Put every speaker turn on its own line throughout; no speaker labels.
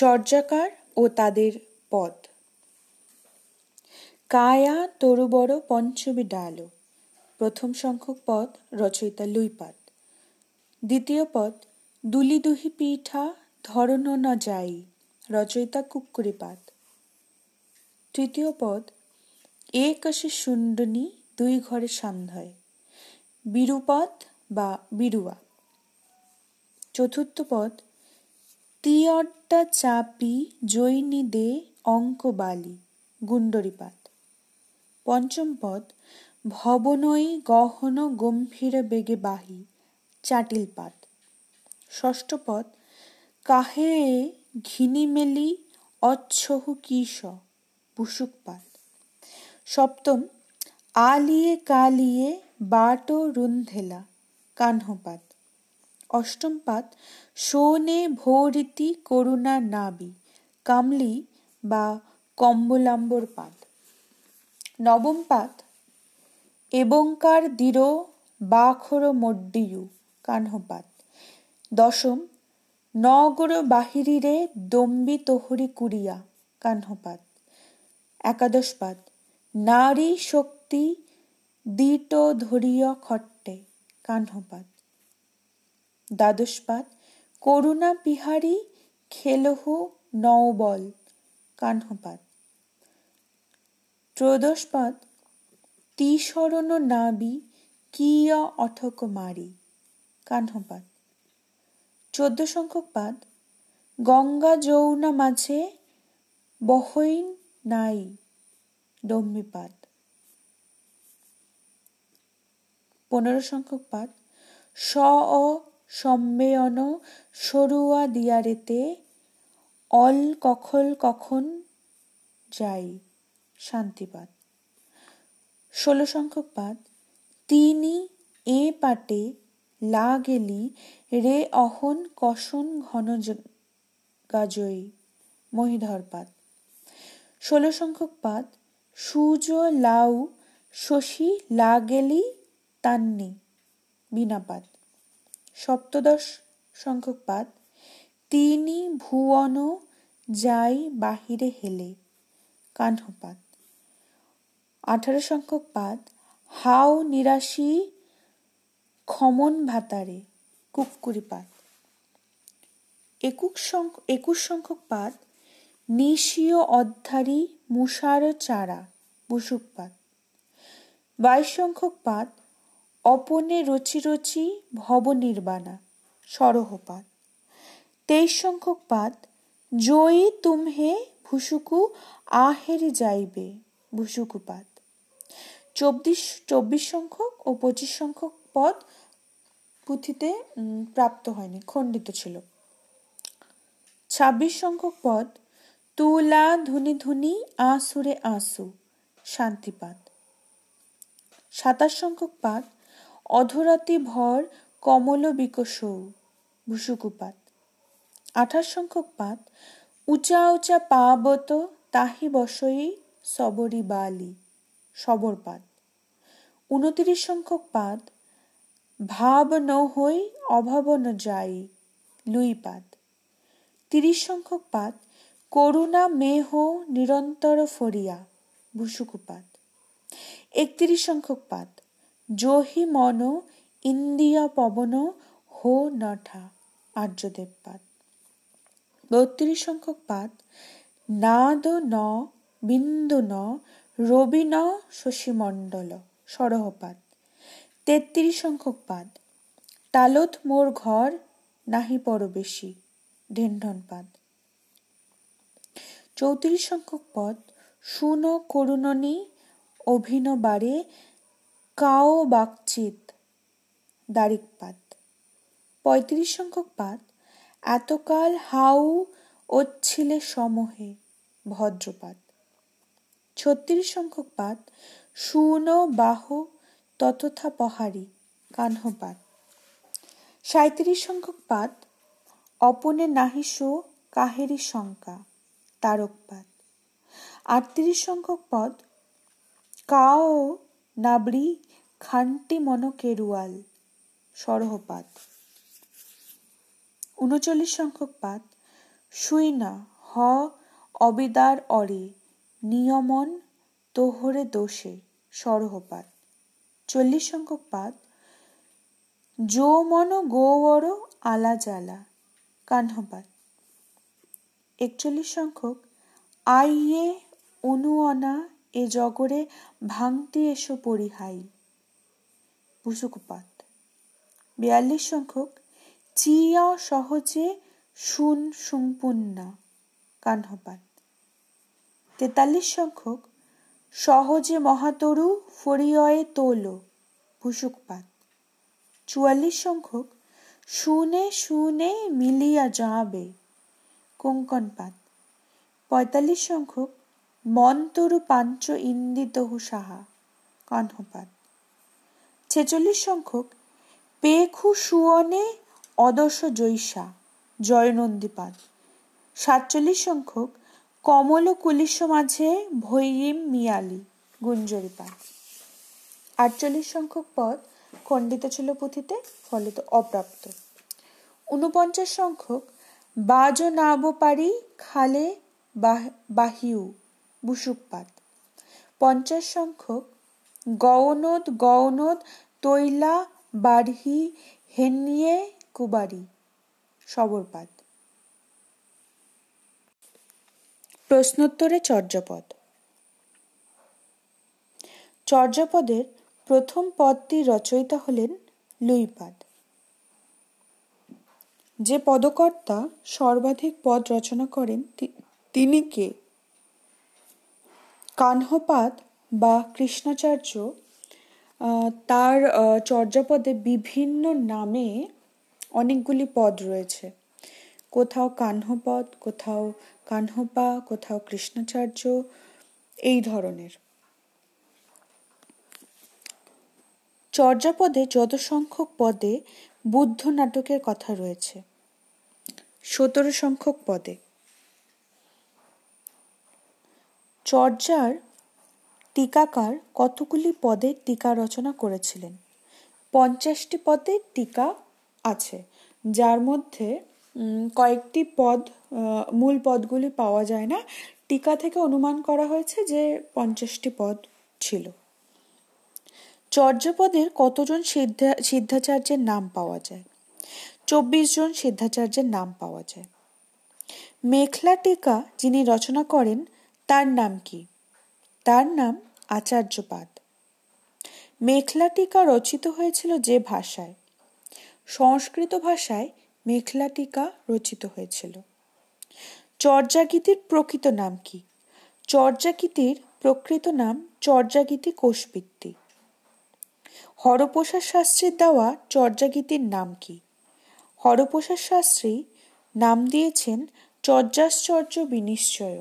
চর্যাকার ও তাদের পদ। কায়া তরুবড় পঞ্চমী ডালো, প্রথম সংখ্যক পদ রচয়িতা লুইপাত। দ্বিতীয় পদ দুলি দুহি পিঠা ধরন না যাই, রচয়িতা কুক্কুরিপাত। তৃতীয় পদ, একশে শুন্ডনী দুই ঘরে সান্ধ্যয় বিরুপদ বা বিরুয়া। চতুর্থ পদ তিয়াড্ডা চাপি জৈনি দে অঙ্ক বালি, গুণ্ডরিপাত। পঞ্চম পদ ভবনই গহন গম্ভীর বেগে বাহি, চাটিলপাত। ষষ্ঠ পদ, কাহে ঘিনিমেলি অচ্ছহু কিস বুসুকপাত সপ্তম, আলিয়ে কালিয়ে বাটো রুন্ধেলা কাহ্নপাত অষ্টম পাত, শোনে ভৌরিতি করুণা নাবি, কামলি বা কম্বলাম্বর পাত। নবম পাত, এবংকার দৃঢ় বাখর মড্ডিয়ু কাহ্নপাত দশম, নগর বাহিরিরে দম্বি তোহরি কুড়িয়া কাহ্নপাত একাদশ পাত, নারী শক্তি দিট ধরিয় খট্টে কাহ্নপাত দ্বাদশ পাত করুণা বিহারী খেলহু নওবল কাহ্নপাত ত্রয়োদশ পাদ তিসরণ নাবি কিয় অঠক মারি কাহ্নপাত চোদ্দ সংখ্যক পাদ গঙ্গা যৌনা মাঝে বহইন নাই ডম্বিপাত পনেরো সংখ্যক পাদ স অ সম্মেয়ন সরুয়া দিয়ারেতে অল কখল কখন যাই? শান্তিপাত ষোলো সংখ্যক পাদ তিনি এ পাটে লা গেলি, রে অহন কষন ঘন গাজয়ী মহিধর পাত ষোলো সংখ্যক পাদ সুজ লাউ শশী লা গেলি তান্নি বিনাপাত সপ্তদশ সংখ্যক পাদ তিনি ভুবন যাই বাহিরে হেলে কাহ্নপাত আঠারো সংখ্যক পাদ হাও নিরাশি খমন ভাতারে কুকুরি পাত একুশ একুশ সংখ্যক পাদ নিশীয় অধ্যারী মুষার চারা বুসুক পাত বাইশ সংখ্যক পাদ অপনে রচি রচি ভব নির্বাণা সরহপাত। তেইশ সংখ্যক পাদ জয়ী তুমহে ভুসুকু, আহেরে যাইবে ভুসুকুপাত চব্বিশ চব্বিশ সংখ্যক ও পঁচিশ সংখ্যক পদ পুঁথিতে প্রাপ্ত হয়নি, খণ্ডিত ছিল। ছাব্বিশ সংখ্যক পদ, তুলা ধুনি ধুনি, আসুরে আসু, শান্তিপাত। সাতাশ সংখ্যক পাদ অধরাতি ভর কমল বিকশৌ ভুসুকুপাত। আঠাশ সংখ্যক পাত, উঁচা উঁচা পাবত তাহি বসই সবরি বালি সবরপাত উনতিরিশ সংখ্যক পাত, ভাব ন হই অভাব ন যাই লুইপাদ তিরিশ সংখ্যক পাত, করুণা মেহ নিরন্তর ফরিয়া, ভুসুকুপাত। একত্রিশ সংখ্যক পাদ জহি মন ইন্দিয়া পবন হো নঠা, আর্যদেব পাদ। বত্রিশ সংখ্যক পাদ। নাদ ন, বিন্দু ন, রবি ন, শশীমণ্ডল সরহপাদ তেত্রিশ সংখ্যক পাদ। তালত মোর ঘর, নাহি পরবেশী ঢেন্ঢনপাদ চৌত্রিশ সংখ্যক পদ। শুন করুণনী অভিন বারে কাও বাকচিত দারিকপাত। পঁয়ত্রিশ সংখ্যক পাত। এতকাল হাউ ওচ্ছিলে সমহে ভদ্রপাত। ছত্রিশ সংখ্যক পাত। সুন বাহ ততথা পহারি কাহ্নপাত। সাঁত্রিশ সংখ্যক পাত। অপনে নাহিসো কাহেরি শঙ্কা তারকপাত। আটত্রিশ সংখ্যক পদ কাও নাবড়ি খান্টি মন কেরুয়াল সরহপাত। উনচল্লিশ সংখ্যক পাত। শুই হ, অবিদার অরে, নিয়মন, তোহরে দোষে, সরহপাত। চল্লিশ সংখ্যক পাদ যৌমন, গৌবর আলা জ্বালা কাহ্নপাত একচল্লিশ সংখ্যক। আইয়ে, অনুঅনা, এ জগরে ভাঙতি এসো পরিহাই। বুসুকপাত বিয়াল্লিশ সংখ্যক চিয়া সহজে শুন সুম্পুন্না কাহ্নপাত তেতাল্লিশ সংখ্যক সহজে মহাতরু ফরিয়য়ে তোল ভুসুকপাত চুয়াল্লিশ সংখ্যক শুনে শুনে মিলিয়া যাবে কোঙ্কনপাত। পঁয়তাল্লিশ সংখ্যক মন্তরু পাঞ্চ ইন্দিতহু সাহা কণ্ঠপাত ছেচল্লিশ সংখ্যক পেখু সুয়নে অদর্শ জৈসা জয়নন্দীপাত সাতচল্লিশ সংখ্যক কমল কুলিশ মাঝে ভৈরিম মিয়ালি গুঞ্জরিপাত আটচল্লিশ সংখ্যক পদ খণ্ডিত ছিল পুঁথিতে, ফলিত অপ্রাপ্ত। ঊনপঞ্চাশ সংখ্যক বাজ নাব পারি খালে বাহিউ বুসুকপাত পঞ্চাশ সংখ্যক গৌনদ গৌনদ তৈলা বাড়হি হেনিয়ে কুবারি। সবরপাত। প্রশ্নোত্তরে চর্যাপদ। চর্যাপদের প্রথম পদটির রচয়িতা হলেন লুইপাদ। যে পদকর্তা সর্বাধিক পদ রচনা করেন তিনি কে? কাহ্নপাদ বা কৃষ্ণাচার্য তার চর্যাপদে বিভিন্ন নামে অনেকগুলি পদ রয়েছে। কোথাও কাহ্নপদ, কোথাও কাহ্নপা, কোথাও কৃষ্ণাচার্য, এই ধরনের। চর্যাপদে যত সংখ্যক পদে বুদ্ধ নাটকের কথা রয়েছে সতেরো সংখ্যক পদে। চর্যার টিকাকার কতগুলি পদের টিকা রচনা করেছিলেন? পঞ্চাশটি পদের টিকা আছে, যার মধ্যে কয়েকটি পদ মূল পদগুলি পাওয়া যায় না। টিকা থেকে অনুমান করা হয়েছে যে পঞ্চাশটি পদ ছিল। চর্যাপদের কতজন সিদ্ধা, সিদ্ধাচার্যের নাম পাওয়া যায়? চব্বিশ জন সিদ্ধাচার্যের নাম পাওয়া যায়। মেখলা টিকা যিনি রচনা করেন, তার নাম কি? তার নাম আচার্যপাদ। মেখলা টিকা রচিত হয়েছিল যে ভাষায়। সংস্কৃত ভাষায় মেখলা টিকা রচিত হয়েছিল। চর্যাগীতির প্রকৃত নাম কি? চর্যাগীতির প্রকৃত নাম চর্যাগীতি কোষবৃত্তি। হরপ্রসাদ শাস্ত্রীর দেওয়া চর্যাগীতির নাম কি? হরপ্রসাদ শাস্ত্রী নাম দিয়েছেন চর্যাশ্চর্য বিনিশ্চয়।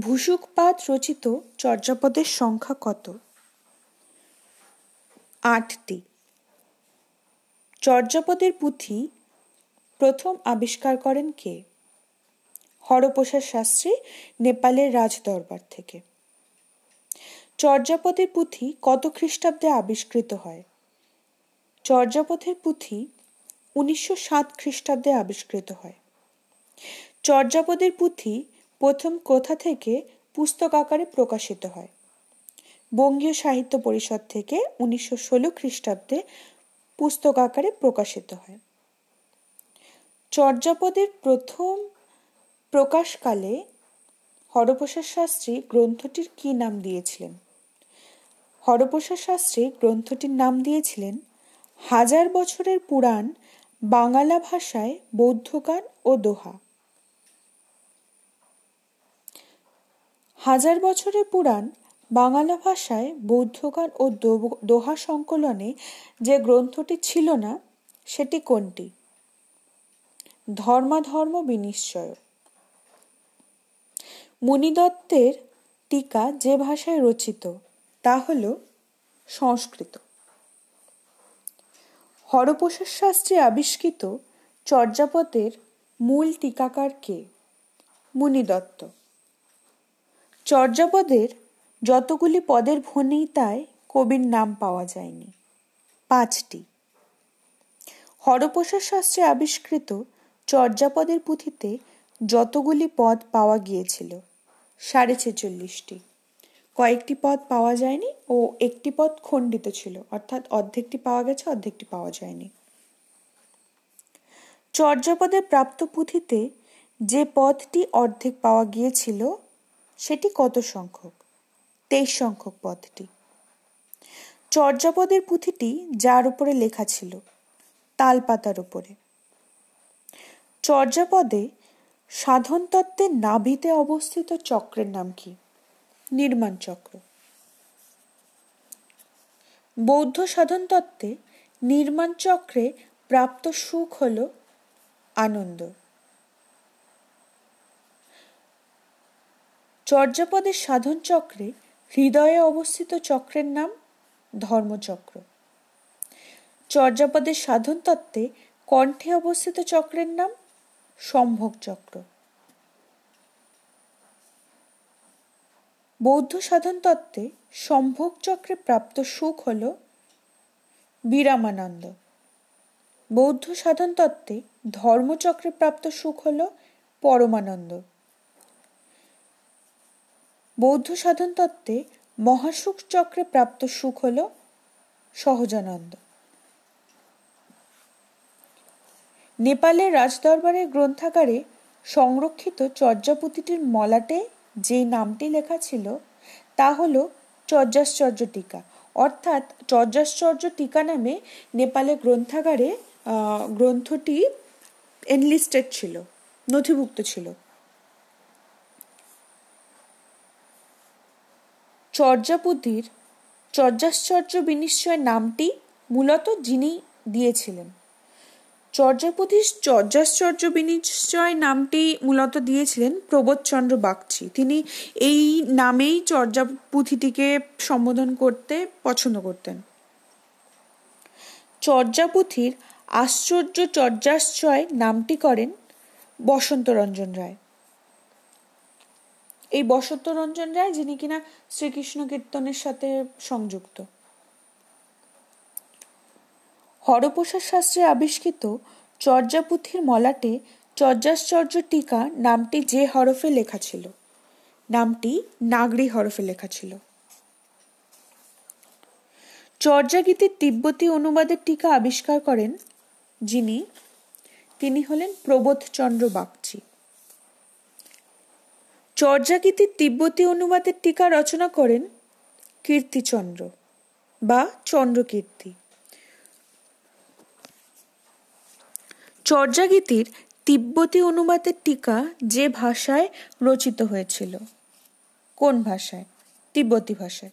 ভূসুকপাত রচিত চর্যাপদের সংখ্যা কত? আটটি। চর্যাপদের পুঁথি প্রথম আবিষ্কার করেন কে? হরপ্রসাদ শাস্ত্রী নেপালের রাজদরবার থেকে। চর্যাপদের পুঁথি কত খ্রিস্টাব্দে আবিষ্কৃত হয়? চর্যাপথের পুঁথি উনিশশো সাত খ্রিস্টাব্দে আবিষ্কৃত হয়। চর্যাপদের পুঁথি প্রথম কোথা থেকে পুস্তক আকারে প্রকাশিত হয়? বঙ্গীয় সাহিত্য পরিষদ থেকে উনিশশো ষোলো খ্রিস্টাব্দে পুস্তক আকারে প্রকাশিত হয়। চর্যাপদের প্রথম প্রকাশকালে হরপ্রসাদ শাস্ত্রী গ্রন্থটির কি নাম দিয়েছিলেন? হরপ্রসাদ শাস্ত্রী গ্রন্থটির নাম দিয়েছিলেন হাজার বছরের পুরাণ বাংলা ভাষায় বৌদ্ধ গান ও দোহা। হাজার বছরের পুরাণ বাংলা ভাষায় বৌদ্ধগান ও দোহা সংকলনে যে গ্রন্থটি ছিল না, সেটি কোনটি? ধর্মাধর্ম বিনিশ্চয়। মুনিদত্তের টিকা যে ভাষায় রচিত, তা হল সংস্কৃত। হরপ্রসাদ শাস্ত্রে আবিষ্কৃত চর্যাপদের মূল টিকাকার কে? মুনিদত্ত। চর্যাপদের যতগুলি পদের ভনিতায় কবির নাম পাওয়া যায়নি। পাঁচটি। হরপ্রসাদ শাস্ত্রে আবিষ্কৃত চর্যাপদের পুঁথিতে যতগুলি পদ পাওয়া গিয়েছিল, সাড়ে ছেচল্লিশটি। কয়েকটি পদ পাওয়া যায়নি ও একটি পদ খণ্ডিত ছিল, অর্থাৎ অর্ধেকটি পাওয়া গেছে, অর্ধেকটি পাওয়া যায়নি। চর্যাপদের প্রাপ্ত পুঁথিতে যে পদটি অর্ধেক পাওয়া গিয়েছিল সেটি কত সংখ্যক? তেইশ সংখ্যক পদটি। চর্যাপদের পুঁথিটি যার উপরে লেখা ছিল? তালপাতার উপরে। চর্যাপদে সাধন তত্ত্বের নাভিতে অবস্থিত চক্রের নাম কি? নির্মাণ চক্র। বৌদ্ধ সাধন তত্ত্বে নির্মাণ চক্রে প্রাপ্ত সুখ হল আনন্দ। চর্যাপদের সাধন চক্রে হৃদয়ে অবস্থিত চক্রের নাম ধর্মচক্র। চর্যাপদের সাধন তত্ত্বে কণ্ঠে অবস্থিত চক্রের নাম সম্ভোগ চক্র বৌদ্ধ সাধন তত্ত্বে সম্ভোগ চক্রে প্রাপ্ত সুখ হল বিরামানন্দ। বৌদ্ধ সাধন তত্ত্বে ধর্মচক্রে প্রাপ্ত সুখ হল পরমানন্দ। বৌদ্ধ সাধন তত্ত্বে মহাসুখ চক্রে প্রাপ্ত সুখ হল সহজানন্দ। নেপালের রাজদরবারের গ্রন্থাগারে সংরক্ষিত চর্যাপুঁথিটির মলাটে যে নামটি লেখা ছিল, তা হল চর্যাশ্চর্য টিকা। অর্থাৎ চর্যাশ্চর্য টিকা নামে নেপালের গ্রন্থাগারে গ্রন্থটি এনলিস্টেড ছিল, নথিভুক্ত ছিল। চর্যাপুঁথির চর্যাশ্চর্য বিনিশ্চয় নামটি মূলত যিনি দিয়েছিলেন। চর্যাপতি চর্যাশ্চর্য বিনিশ্চয় নামটি মূলত দিয়েছিলেন প্রবোধচন্দ্র বাগচি। তিনি এই নামেই চর্যাপুঁথিটিকে সম্বোধন করতে পছন্দ করতেন। চর্যাপুঁথির আশ্চর্য চর্যাশ্চয় নামটি করেন বসন্ত রঞ্জন রায়। এই বসন্ত রঞ্জন রায়, যিনি কিনা শ্রীকৃষ্ণ কীর্তনের সাথে সংযুক্ত। হরপ্রসাদ শাস্ত্রে আবিষ্কৃত চর্যাপুথির মলাটে চর্যাশ্চর্য টিকা নামটি যে হরফে লেখা ছিল। নামটি নাগরি হরফে লেখা ছিল। চর্যাগীতির তিব্বতী অনুবাদের টিকা আবিষ্কার করেন যিনি, তিনি হলেন প্রবোধচন্দ্র বাগচি। চর্যাগীতির তিব্বতি অনুবাদের টিকা রচনা করেন কীর্তিচন্দ্র বা চন্দ্রকীর্তি। চর্যাগীতির তিব্বতি অনুবাদের টিকা যে ভাষায় রচিত হয়েছিল? কোন ভাষায়? তিব্বতী ভাষায়।